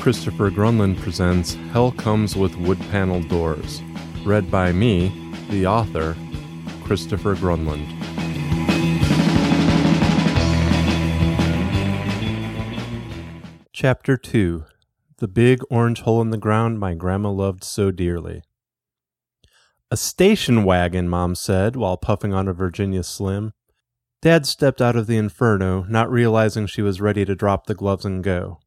Christopher Grunland presents Hell Comes with Wood Panel Doors, read by me, the author, Christopher Grunland. Chapter 2 The Big Orange Hole in the Ground My Grandma Loved So Dearly. A station wagon, Mom said while puffing on a Virginia Slim. Dad stepped out of the inferno, not realizing she was ready to drop the gloves and go.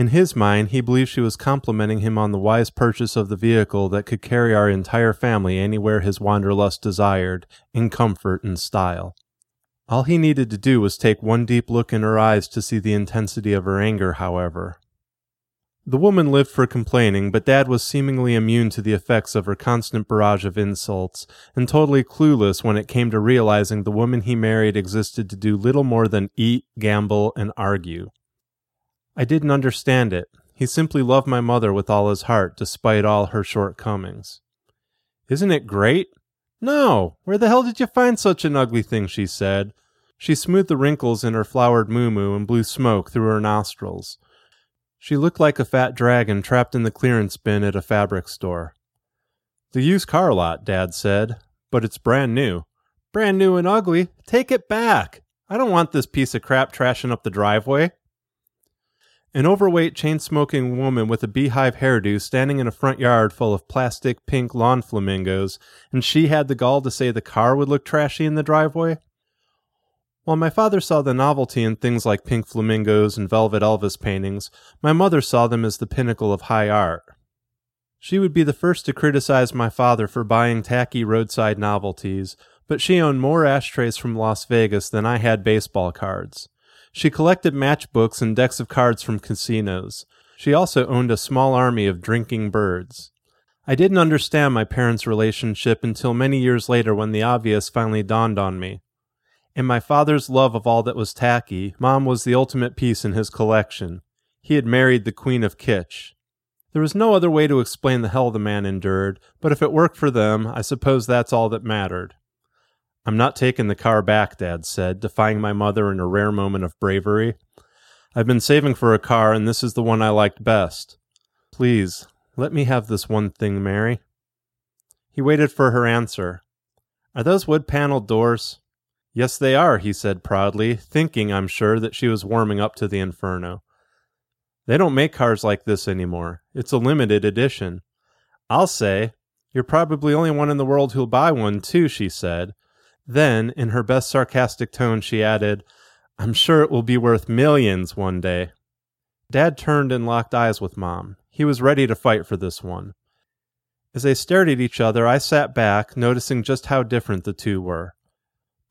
In his mind, he believed she was complimenting him on the wise purchase of the vehicle that could carry our entire family anywhere his wanderlust desired, in comfort and style. All he needed to do was take one deep look in her eyes to see the intensity of her anger, however. The woman lived for complaining, but Dad was seemingly immune to the effects of her constant barrage of insults, and totally clueless when it came to realizing the woman he married existed to do little more than eat, gamble, and argue. I didn't understand it. He simply loved my mother with all his heart, despite all her shortcomings. Isn't it great? No! Where the hell did you find such an ugly thing? she said. She smoothed the wrinkles in her flowered moo and blew smoke through her nostrils. She looked like a fat dragon trapped in the clearance bin at a fabric store. The used car lot, Dad said, but it's brand new. Brand new and ugly. Take it back. I don't want this piece of crap trashing up the driveway. An overweight, chain smoking woman with a beehive hairdo standing in a front yard full of plastic pink lawn flamingos, and she had the gall to say the car would look trashy in the driveway? While my father saw the novelty in things like pink flamingos and velvet Elvis paintings, my mother saw them as the pinnacle of high art. She would be the first to criticize my father for buying tacky roadside novelties, but she owned more ashtrays from Las Vegas than I had baseball cards. She collected matchbooks and decks of cards from casinos. She also owned a small army of drinking birds. I didn't understand my parents' relationship until many years later when the obvious finally dawned on me. In my father's love of all that was tacky, Mom was the ultimate piece in his collection. He had married the Queen of Kitsch. There was no other way to explain the hell the man endured, but if it worked for them, I suppose that's all that mattered. I'm not taking the car back, Dad said, defying my mother in a rare moment of bravery. I've been saving for a car, and this is the one I liked best. Please, let me have this one thing, Mary. He waited for her answer. Are those wood paneled doors? Yes, they are, he said proudly, thinking, I'm sure, that she was warming up to the inferno. They don't make cars like this anymore. It's a limited edition. I'll say, You're probably the only one in the world who'll buy one, too, she said. Then, in her best sarcastic tone, she added, I'm sure it will be worth millions one day. Dad turned and locked eyes with Mom. He was ready to fight for this one. As they stared at each other, I sat back, noticing just how different the two were.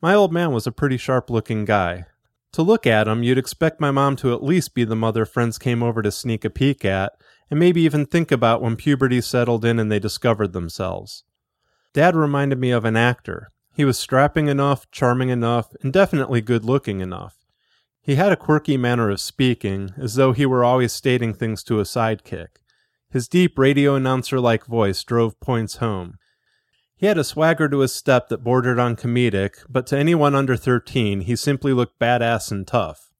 My old man was a pretty sharp looking guy. To look at him, you'd expect my mom to at least be the mother friends came over to sneak a peek at, and maybe even think about when puberty settled in and they discovered themselves. Dad reminded me of an actor. He was strapping enough, charming enough, and definitely good looking enough. He had a quirky manner of speaking, as though he were always stating things to a sidekick. His deep radio announcer like voice drove points home. He had a swagger to his step that bordered on comedic, but to anyone under 13, he simply looked badass and tough.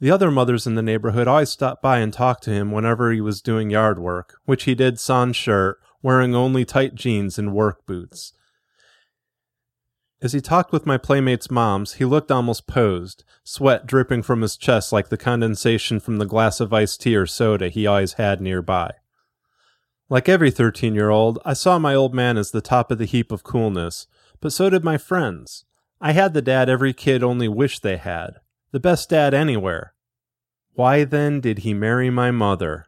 The other mothers in the neighborhood always stopped by and talked to him whenever he was doing yard work, which he did sans shirt, wearing only tight jeans and work boots. As he talked with my playmates' moms, he looked almost posed, sweat dripping from his chest like the condensation from the glass of iced tea or soda he always had nearby. Like every 13 year old, I saw my old man as the top of the heap of coolness, but so did my friends. I had the dad every kid only wished they had. The best dad anywhere. Why then did he marry my mother?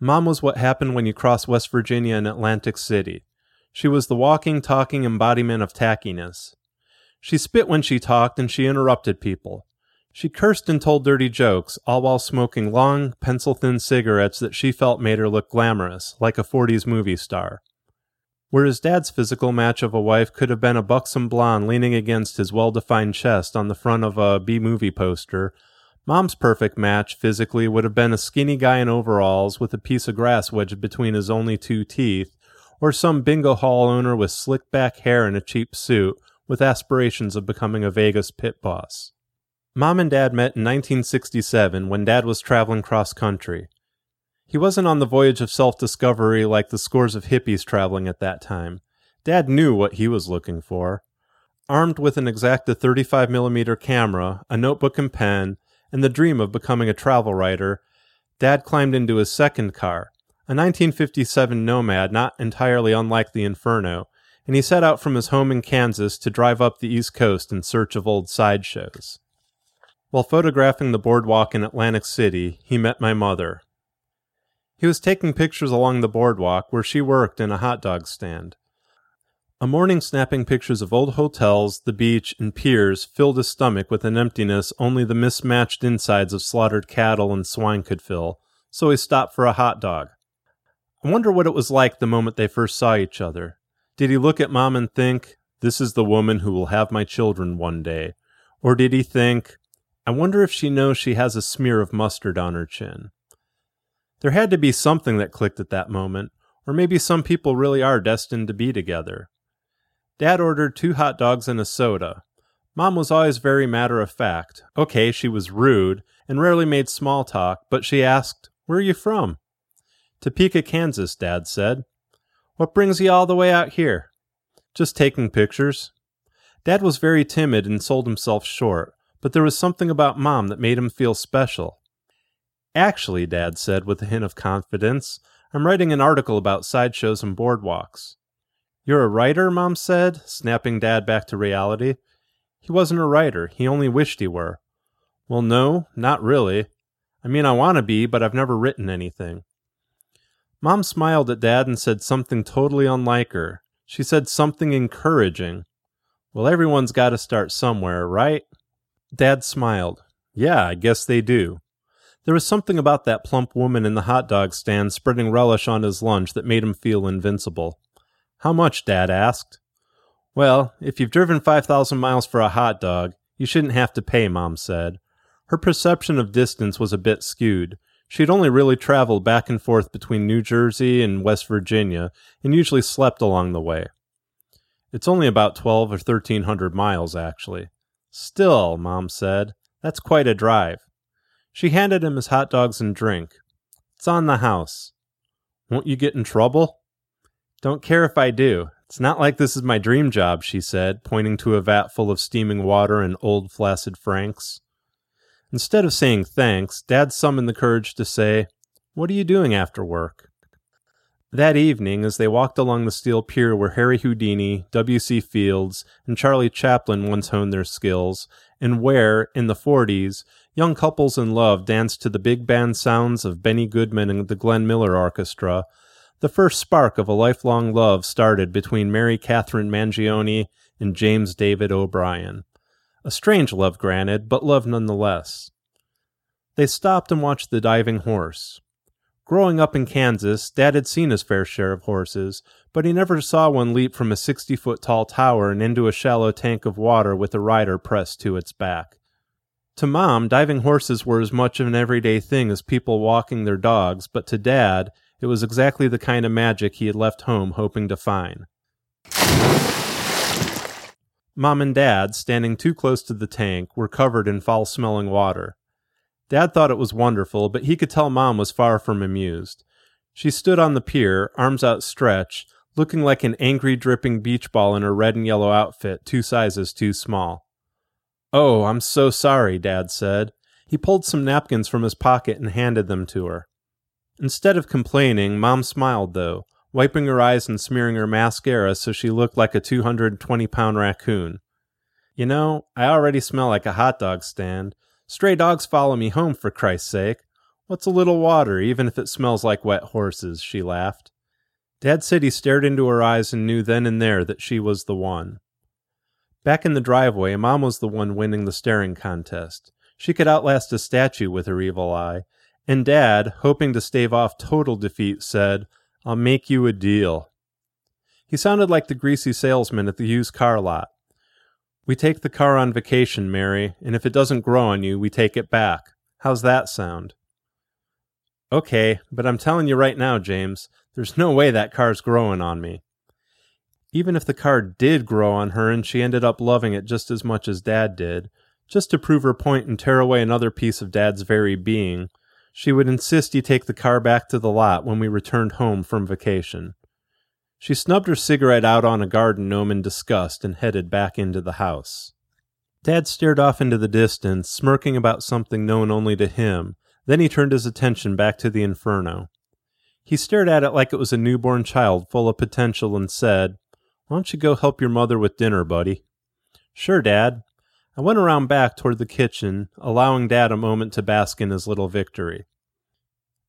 Mom was what happened when you cross West Virginia and Atlantic City. She was the walking, talking embodiment of tackiness. She spit when she talked and she interrupted people. She cursed and told dirty jokes, all while smoking long, pencil thin cigarettes that she felt made her look glamorous, like a 40s movie star. Whereas Dad's physical match of a wife could have been a buxom blonde leaning against his well defined chest on the front of a B movie poster, Mom's perfect match physically would have been a skinny guy in overalls with a piece of grass wedged between his only two teeth, or some bingo hall owner with slick back hair and a cheap suit, with aspirations of becoming a Vegas pit boss. Mom and Dad met in 1967 when Dad was traveling cross country. He wasn't on the voyage of self discovery like the scores of hippies traveling at that time. Dad knew what he was looking for. Armed with an Exakta 35mm camera, a notebook and pen, and the dream of becoming a travel writer, Dad climbed into his second car, a 1957 Nomad not entirely unlike the Inferno, and he set out from his home in Kansas to drive up the East Coast in search of old sideshows. While photographing the boardwalk in Atlantic City, he met my mother. He was taking pictures along the boardwalk where she worked in a hot dog stand. A morning snapping pictures of old hotels, the beach, and piers filled his stomach with an emptiness only the mismatched insides of slaughtered cattle and swine could fill, so he stopped for a hot dog. I wonder what it was like the moment they first saw each other. Did he look at Mom and think, This is the woman who will have my children one day? Or did he think, I wonder if she knows she has a smear of mustard on her chin? There had to be something that clicked at that moment, or maybe some people really are destined to be together. Dad ordered two hot dogs and a soda. Mom was always very matter of fact. Okay, she was rude and rarely made small talk, but she asked, Where are you from? Topeka, Kansas, Dad said. What brings you all the way out here? Just taking pictures. Dad was very timid and sold himself short, but there was something about Mom that made him feel special. Actually, Dad said with a hint of confidence, I'm writing an article about sideshows and boardwalks. You're a writer? Mom said, snapping Dad back to reality. He wasn't a writer, he only wished he were. Well, no, not really. I mean, I want to be, but I've never written anything. Mom smiled at Dad and said something totally unlike her. She said something encouraging. Well, everyone's got to start somewhere, right? Dad smiled. Yeah, I guess they do. There was something about that plump woman in the hot dog stand spreading relish on his lunch that made him feel invincible. How much? Dad asked. Well, if you've driven 5,000 miles for a hot dog, you shouldn't have to pay, Mom said. Her perception of distance was a bit skewed. She had only really traveled back and forth between New Jersey and West Virginia and usually slept along the way. It's only about 12 or 1300 miles, actually. Still, Mom said, that's quite a drive. She handed him his hot dogs and drink. It's on the house. Won't you get in trouble? Don't care if I do. It's not like this is my dream job, she said, pointing to a vat full of steaming water and old flaccid franks. Instead of saying thanks, Dad summoned the courage to say, What are you doing after work? That evening, as they walked along the steel pier where Harry Houdini, W.C. Fields, and Charlie Chaplin once honed their skills, and where, in the 40s, young couples in love danced to the big band sounds of Benny Goodman and the Glenn Miller Orchestra, the first spark of a lifelong love started between Mary Catherine Mangione and James David O'Brien. A strange love, granted, but love nonetheless. They stopped and watched the diving horse. Growing up in Kansas, Dad had seen his fair share of horses, but he never saw one leap from a 60 foot tall tower and into a shallow tank of water with a rider pressed to its back. To Mom, diving horses were as much of an everyday thing as people walking their dogs, but to Dad, it was exactly the kind of magic he had left home hoping to find. Mom and Dad, standing too close to the tank, were covered in foul smelling water. Dad thought it was wonderful, but he could tell Mom was far from amused. She stood on the pier, arms outstretched, looking like an angry, dripping beach ball in her red and yellow outfit, two sizes too small. Oh, I'm so sorry, Dad said. He pulled some napkins from his pocket and handed them to her. Instead of complaining, Mom smiled, though, wiping her eyes and smearing her mascara so she looked like a 220 pound raccoon. You know, I already smell like a hot dog stand. Stray dogs follow me home, for Christ's sake. What's a little water, even if it smells like wet horses? she laughed. Dad said he stared into her eyes and knew then and there that she was the one. Back in the driveway, Mom was the one winning the staring contest. She could outlast a statue with her evil eye, and Dad, hoping to stave off total defeat, said, I'll make you a deal. He sounded like the greasy salesman at the used car lot. We take the car on vacation, Mary, and if it doesn't grow on you, we take it back. How's that sound? Okay, but I'm telling you right now, James, there's no way that car's growing on me. Even if the car did grow on her and she ended up loving it just as much as Dad did, just to prove her point and tear away another piece of Dad's very being, she would insist he take the car back to the lot when we returned home from vacation. She snubbed her cigarette out on a garden gnome in disgust and headed back into the house. Dad stared off into the distance, smirking about something known only to him. Then he turned his attention back to the inferno. He stared at it like it was a newborn child full of potential and said, Why don't you go help your mother with dinner, buddy? Sure, Dad. I went around back toward the kitchen, allowing Dad a moment to bask in his little victory.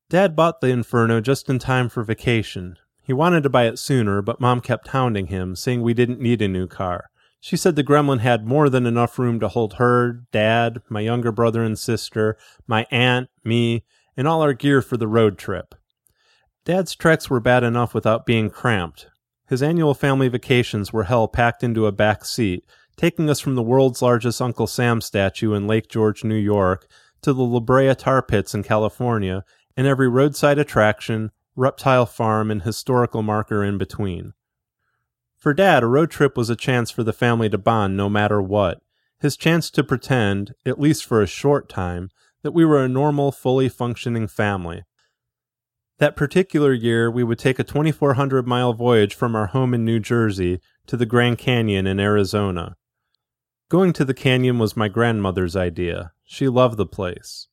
Dad bought the Inferno just in time for vacation. He wanted to buy it sooner, but Mom kept hounding him, saying we didn't need a new car. She said the gremlin had more than enough room to hold her, Dad, my younger brother and sister, my aunt, me, and all our gear for the road trip. Dad's treks were bad enough without being cramped. His annual family vacations were hell packed into a back seat, taking us from the world's largest Uncle Sam statue in Lake George, New York, to the La Brea tar pits in California, and every roadside attraction, reptile farm, and historical marker in between. For Dad, a road trip was a chance for the family to bond no matter what, his chance to pretend, at least for a short time, that we were a normal, fully functioning family. That particular year, we would take a 2,400 mile voyage from our home in New Jersey to the Grand Canyon in Arizona. Going to the canyon was my grandmother's idea. She loved the place.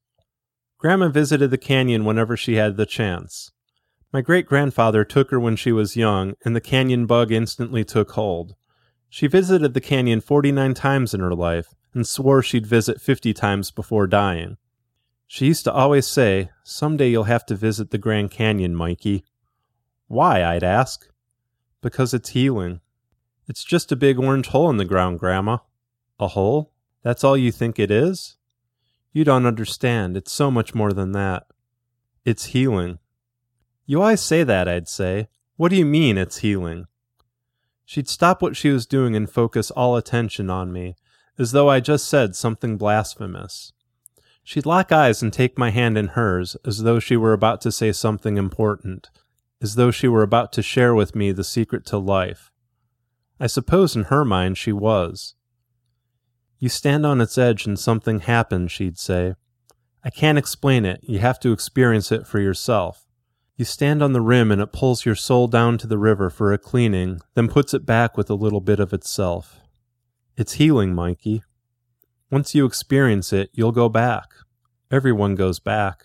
Grandma visited the canyon whenever she had the chance. My great grandfather took her when she was young, and the canyon bug instantly took hold. She visited the canyon 49 times in her life and swore she'd visit 50 times before dying. She used to always say, Someday you'll have to visit the Grand Canyon, Mikey. Why? I'd ask. Because it's healing. It's just a big orange hole in the ground, Grandma. A hole? That's all you think it is? You don't understand. It's so much more than that. It's healing. You always say that, I'd say. What do you mean it's healing? She'd stop what she was doing and focus all attention on me, as though I just said something blasphemous. She'd lock eyes and take my hand in hers, as though she were about to say something important, as though she were about to share with me the secret to life. I suppose in her mind she was. You stand on its edge and something happens, she'd say. I can't explain it, you have to experience it for yourself. You stand on the rim and it pulls your soul down to the river for a cleaning, then puts it back with a little bit of itself. It's healing, Mikey. Once you experience it, you'll go back. Everyone goes back.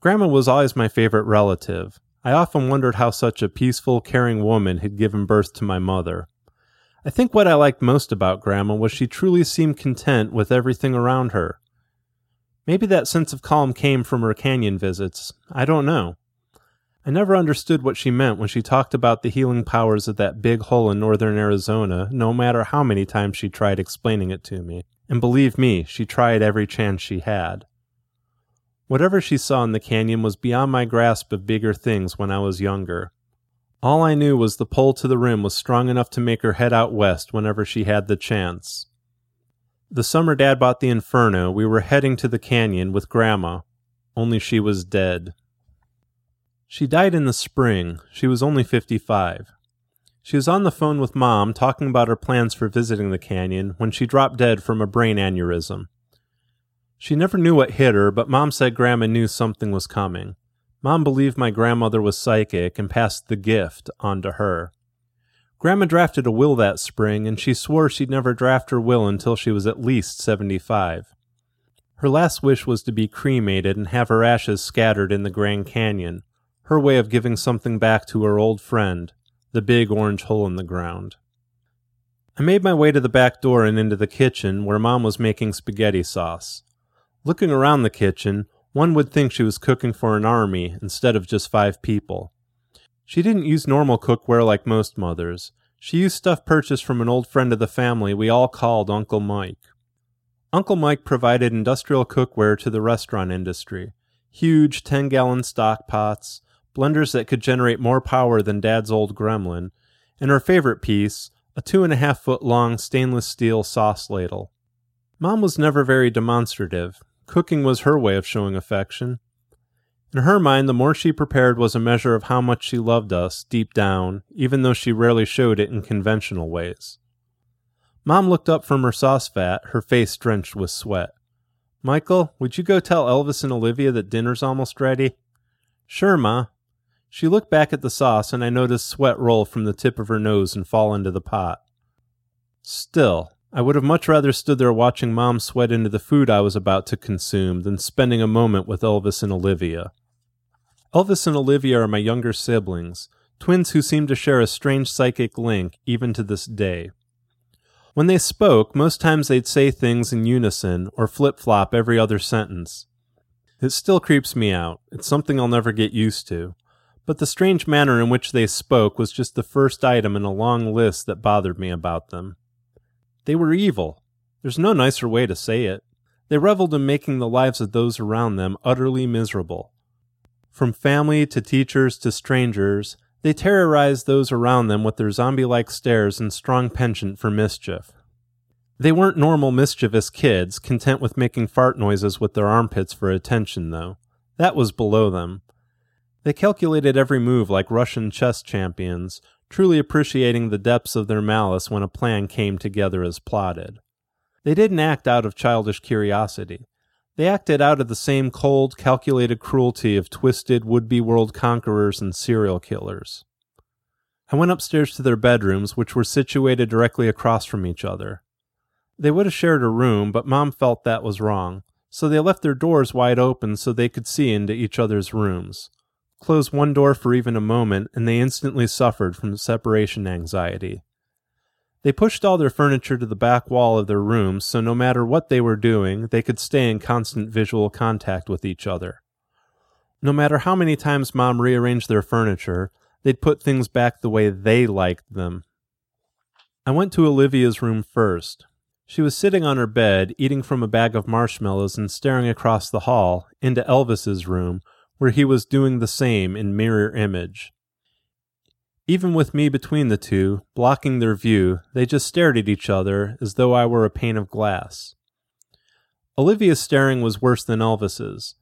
Grandma was always my favorite relative. I often wondered how such a peaceful, caring woman had given birth to my mother. I think what I liked most about Grandma was she truly seemed content with everything around her. Maybe that sense of calm came from her canyon visits. I don't know. I never understood what she meant when she talked about the healing powers of that big hole in northern Arizona, no matter how many times she tried explaining it to me. And believe me, she tried every chance she had. Whatever she saw in the canyon was beyond my grasp of bigger things when I was younger. All I knew was the pull to the rim was strong enough to make her head out west whenever she had the chance. The summer Dad bought the Inferno, we were heading to the canyon with Grandma, only she was dead. She died in the spring. She was only 55. She was on the phone with Mom talking about her plans for visiting the canyon when she dropped dead from a brain aneurysm. She never knew what hit her, but Mom said Grandma knew something was coming. Mom believed my grandmother was psychic and passed the gift on to her. Grandma drafted a will that spring, and she swore she'd never draft her will until she was at least 75. Her last wish was to be cremated and have her ashes scattered in the Grand Canyon, her way of giving something back to her old friend, the big orange hole in the ground. I made my way to the back door and into the kitchen where Mom was making spaghetti sauce. Looking around the kitchen, one would think she was cooking for an army instead of just five people. She didn't use normal cookware like most mothers. She used stuff purchased from an old friend of the family we all called Uncle Mike. Uncle Mike provided industrial cookware to the restaurant industry huge 10 gallon stock pots, blenders that could generate more power than Dad's old gremlin, and her favorite piece, a two and a half foot long stainless steel sauce ladle. Mom was never very demonstrative. Cooking was her way of showing affection. In her mind, the more she prepared was a measure of how much she loved us, deep down, even though she rarely showed it in conventional ways. Mom looked up from her sauce vat, her face drenched with sweat. Michael, would you go tell Elvis and Olivia that dinner's almost ready? Sure, Ma. She looked back at the sauce, and I noticed sweat roll from the tip of her nose and fall into the pot. Still, I would have much rather stood there watching Mom sweat into the food I was about to consume than spending a moment with Elvis and Olivia. Elvis and Olivia are my younger siblings, twins who seem to share a strange psychic link even to this day. When they spoke, most times they'd say things in unison or flip flop every other sentence. It still creeps me out. It's something I'll never get used to. But the strange manner in which they spoke was just the first item in a long list that bothered me about them. They were evil. There's no nicer way to say it. They reveled in making the lives of those around them utterly miserable. From family to teachers to strangers, they terrorized those around them with their zombie like stares and strong penchant for mischief. They weren't normal mischievous kids, content with making fart noises with their armpits for attention, though. That was below them. They calculated every move like Russian chess champions, truly appreciating the depths of their malice when a plan came together as plotted. They didn't act out of childish curiosity. They acted out of the same cold, calculated cruelty of twisted would be world conquerors and serial killers. I went upstairs to their bedrooms, which were situated directly across from each other. They would have shared a room, but Mom felt that was wrong, so they left their doors wide open so they could see into each other's rooms. Close one door for even a moment, and they instantly suffered from separation anxiety. They pushed all their furniture to the back wall of their rooms so no matter what they were doing, they could stay in constant visual contact with each other. No matter how many times Mom rearranged their furniture, they'd put things back the way they liked them. I went to Olivia's room first. She was sitting on her bed, eating from a bag of marshmallows and staring across the hall into Elvis's room, where he was doing the same in mirror image. Even with me between the two, blocking their view, they just stared at each other as though I were a pane of glass. Olivia's staring was worse than Elvis's.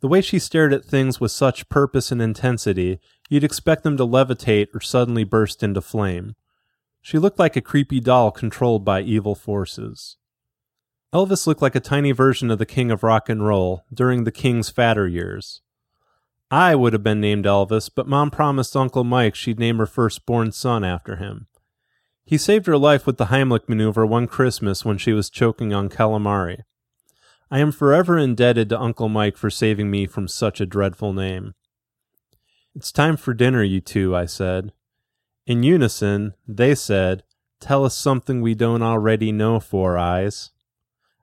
The way she stared at things with such purpose and intensity, you'd expect them to levitate or suddenly burst into flame. She looked like a creepy doll controlled by evil forces. Elvis looked like a tiny version of the king of rock and roll during the king's fatter years. I would have been named Elvis, but Mom promised Uncle Mike she'd name her firstborn son after him. He saved her life with the Heimlich maneuver one Christmas when she was choking on calamari. I am forever indebted to Uncle Mike for saving me from such a dreadful name. It's time for dinner, you two, I said. In unison, they said, Tell us something we don't already know, Four Eyes.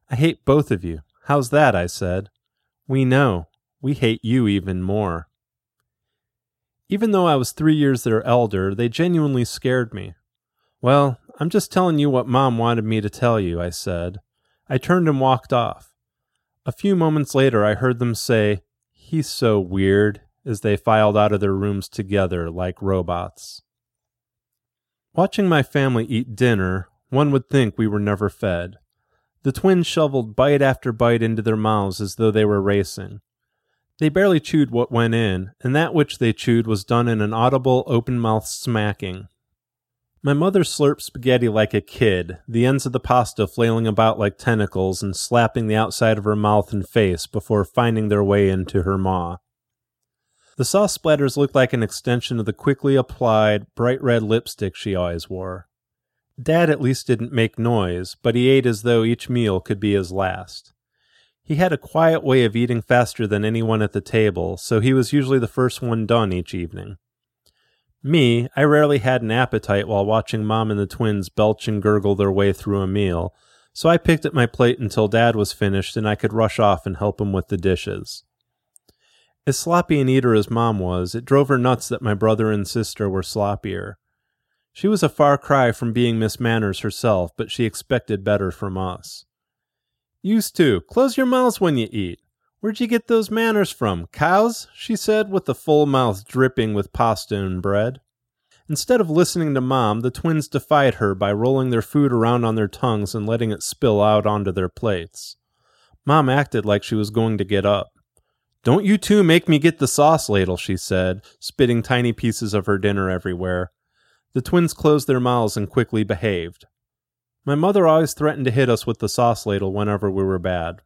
I hate both of you. How's that? I said. We know. We hate you even more. Even though I was three years their elder, they genuinely scared me. Well, I'm just telling you what Mom wanted me to tell you, I said. I turned and walked off. A few moments later, I heard them say, He's so weird, as they filed out of their rooms together like robots. Watching my family eat dinner, one would think we were never fed. The twins shoveled bite after bite into their mouths as though they were racing. They barely chewed what went in, and that which they chewed was done in an audible, open mouthed smacking. My mother slurped spaghetti like a kid, the ends of the pasta flailing about like tentacles and slapping the outside of her mouth and face before finding their way into her maw. The sauce splatters looked like an extension of the quickly applied, bright red lipstick she always wore. Dad at least didn't make noise, but he ate as though each meal could be his last. He had a quiet way of eating faster than anyone at the table, so he was usually the first one done each evening. Me, I rarely had an appetite while watching Mom and the twins belch and gurgle their way through a meal, so I picked at my plate until Dad was finished and I could rush off and help him with the dishes. As sloppy an eater as Mom was, it drove her nuts that my brother and sister were sloppier. She was a far cry from being Miss Manners herself, but she expected better from us. Used to. Close your mouths when you eat. Where'd you get those manners from? Cows? she said, with the full mouth dripping with pasta and bread. Instead of listening to Mom, the twins defied her by rolling their food around on their tongues and letting it spill out onto their plates. Mom acted like she was going to get up. Don't you two make me get the sauce ladle, she said, spitting tiny pieces of her dinner everywhere. The twins closed their mouths and quickly behaved. My mother always threatened to hit us with the sauce ladle whenever we were bad.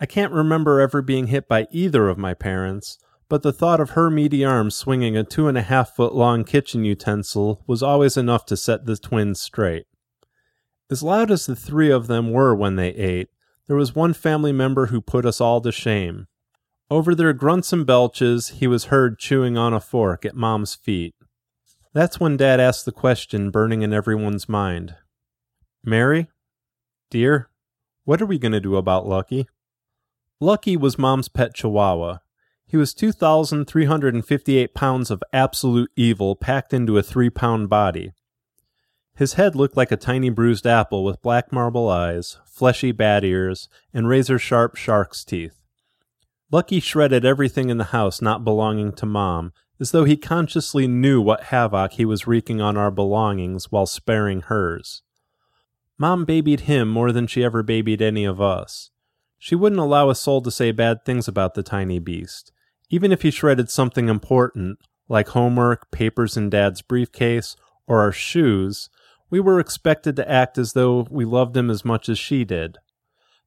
I can't remember ever being hit by either of my parents, but the thought of her meaty arms swinging a two and a half foot long kitchen utensil was always enough to set the twins straight. As loud as the three of them were when they ate, there was one family member who put us all to shame. Over their grunts and belches, he was heard chewing on a fork at Mom's feet. That's when Dad asked the question burning in everyone's mind Mary? Dear? What are we going to do about Lucky? Lucky was Mom's pet chihuahua. He was 2,358 pounds of absolute evil packed into a three pound body. His head looked like a tiny bruised apple with black marble eyes, fleshy bat ears, and razor sharp shark's teeth. Lucky shredded everything in the house not belonging to Mom, as though he consciously knew what havoc he was wreaking on our belongings while sparing hers. Mom babied him more than she ever babied any of us. She wouldn't allow a soul to say bad things about the tiny beast, even if he shredded something important, like homework, papers in Dad's briefcase, or our shoes, we were expected to act as though we loved him as much as she did.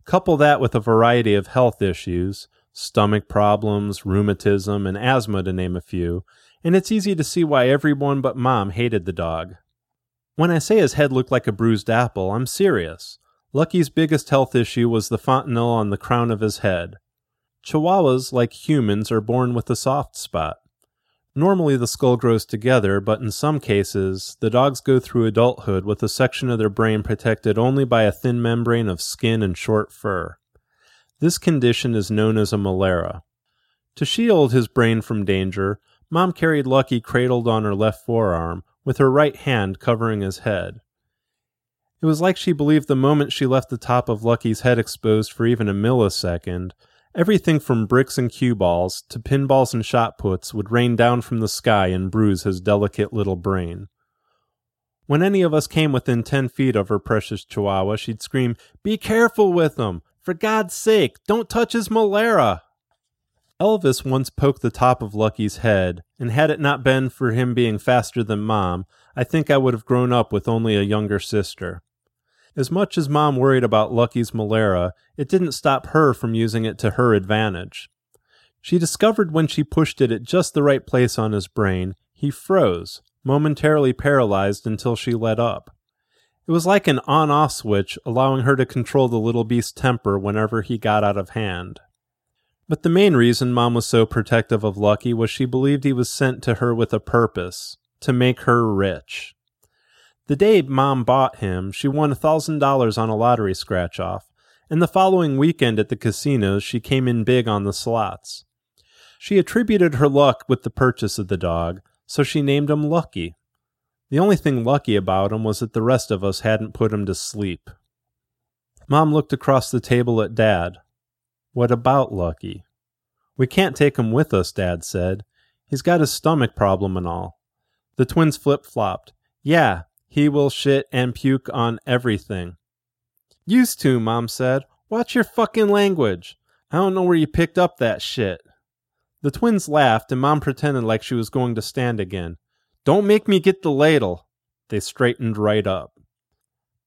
Couple that with a variety of health issues, stomach problems, rheumatism, and asthma to name a few, and it's easy to see why everyone but Mom hated the dog. When I say his head looked like a bruised apple, I'm serious. Lucky's biggest health issue was the fontanelle on the crown of his head. Chihuahuas, like humans, are born with a soft spot. Normally, the skull grows together, but in some cases, the dogs go through adulthood with a section of their brain protected only by a thin membrane of skin and short fur. This condition is known as a molera. To shield his brain from danger, Mom carried Lucky cradled on her left forearm, with her right hand covering his head. It was like she believed the moment she left the top of Lucky's head exposed for even a millisecond, Everything from bricks and cue balls to pinballs and shot puts would rain down from the sky and bruise his delicate little brain. When any of us came within ten feet of her precious chihuahua, she'd scream, Be careful with him! For God's sake, don't touch his molera! Elvis once poked the top of Lucky's head, and had it not been for him being faster than Mom, I think I would have grown up with only a younger sister. As much as Mom worried about Lucky's molera, it didn't stop her from using it to her advantage. She discovered when she pushed it at just the right place on his brain, he froze, momentarily paralyzed until she let up. It was like an on off switch, allowing her to control the little beast's temper whenever he got out of hand. But the main reason Mom was so protective of Lucky was she believed he was sent to her with a purpose to make her rich. The day Mom bought him, she won $1,000 on a lottery scratch off, and the following weekend at the casinos, she came in big on the slots. She attributed her luck with the purchase of the dog, so she named him Lucky. The only thing lucky about him was that the rest of us hadn't put him to sleep. Mom looked across the table at Dad. What about Lucky? We can't take him with us, Dad said. He's got his stomach problem and all. The twins flip flopped. Yeah, he will shit and puke on everything. Used to, Mom said. Watch your fucking language. I don't know where you picked up that shit. The twins laughed, and Mom pretended like she was going to stand again. Don't make me get the ladle. They straightened right up.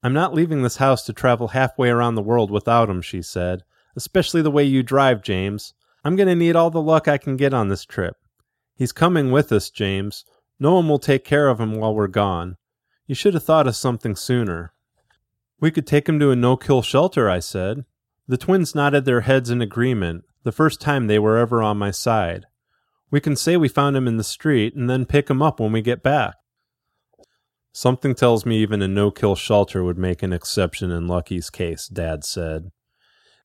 I'm not leaving this house to travel halfway around the world without him, she said. Especially the way you drive, James. I'm going to need all the luck I can get on this trip. He's coming with us, James. No one will take care of him while we're gone. You should have thought of something sooner. We could take him to a no kill shelter, I said. The twins nodded their heads in agreement, the first time they were ever on my side. We can say we found him in the street and then pick him up when we get back. Something tells me even a no kill shelter would make an exception in Lucky's case, Dad said.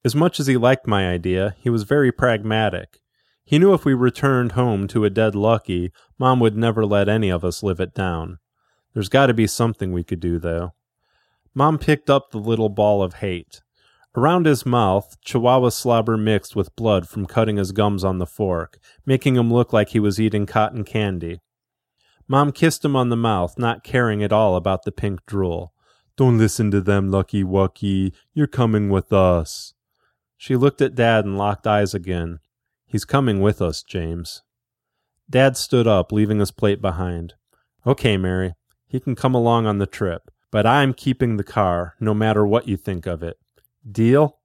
As much as he liked my idea, he was very pragmatic. He knew if we returned home to a dead Lucky, Mom would never let any of us live it down. There's got to be something we could do, though. Mom picked up the little ball of hate. Around his mouth, Chihuahua slobber mixed with blood from cutting his gums on the fork, making him look like he was eating cotton candy. Mom kissed him on the mouth, not caring at all about the pink drool. Don't listen to them, Lucky Wucky. You're coming with us. She looked at Dad and locked eyes again. He's coming with us, James. Dad stood up, leaving his plate behind. Okay, Mary. He can come along on the trip, but I'm keeping the car, no matter what you think of it. Deal?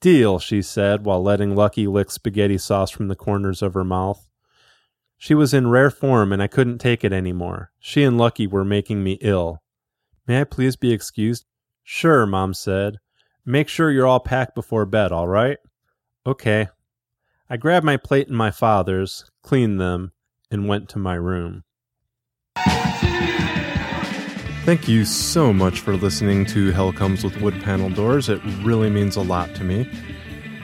Deal, she said, while letting Lucky lick spaghetti sauce from the corners of her mouth. She was in rare form, and I couldn't take it anymore. She and Lucky were making me ill. May I please be excused? Sure, Mom said. Make sure you're all packed before bed, all right? Okay. I grabbed my plate and my father's, cleaned them, and went to my room. Thank you so much for listening to Hell Comes with Wood Panel Doors. It really means a lot to me.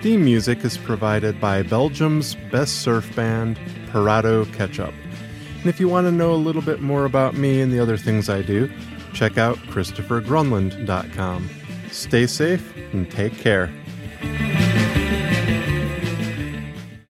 Theme music is provided by Belgium's best surf band, Parado Ketchup. And if you want to know a little bit more about me and the other things I do, check out ChristopherGrunland.com. Stay safe and take care.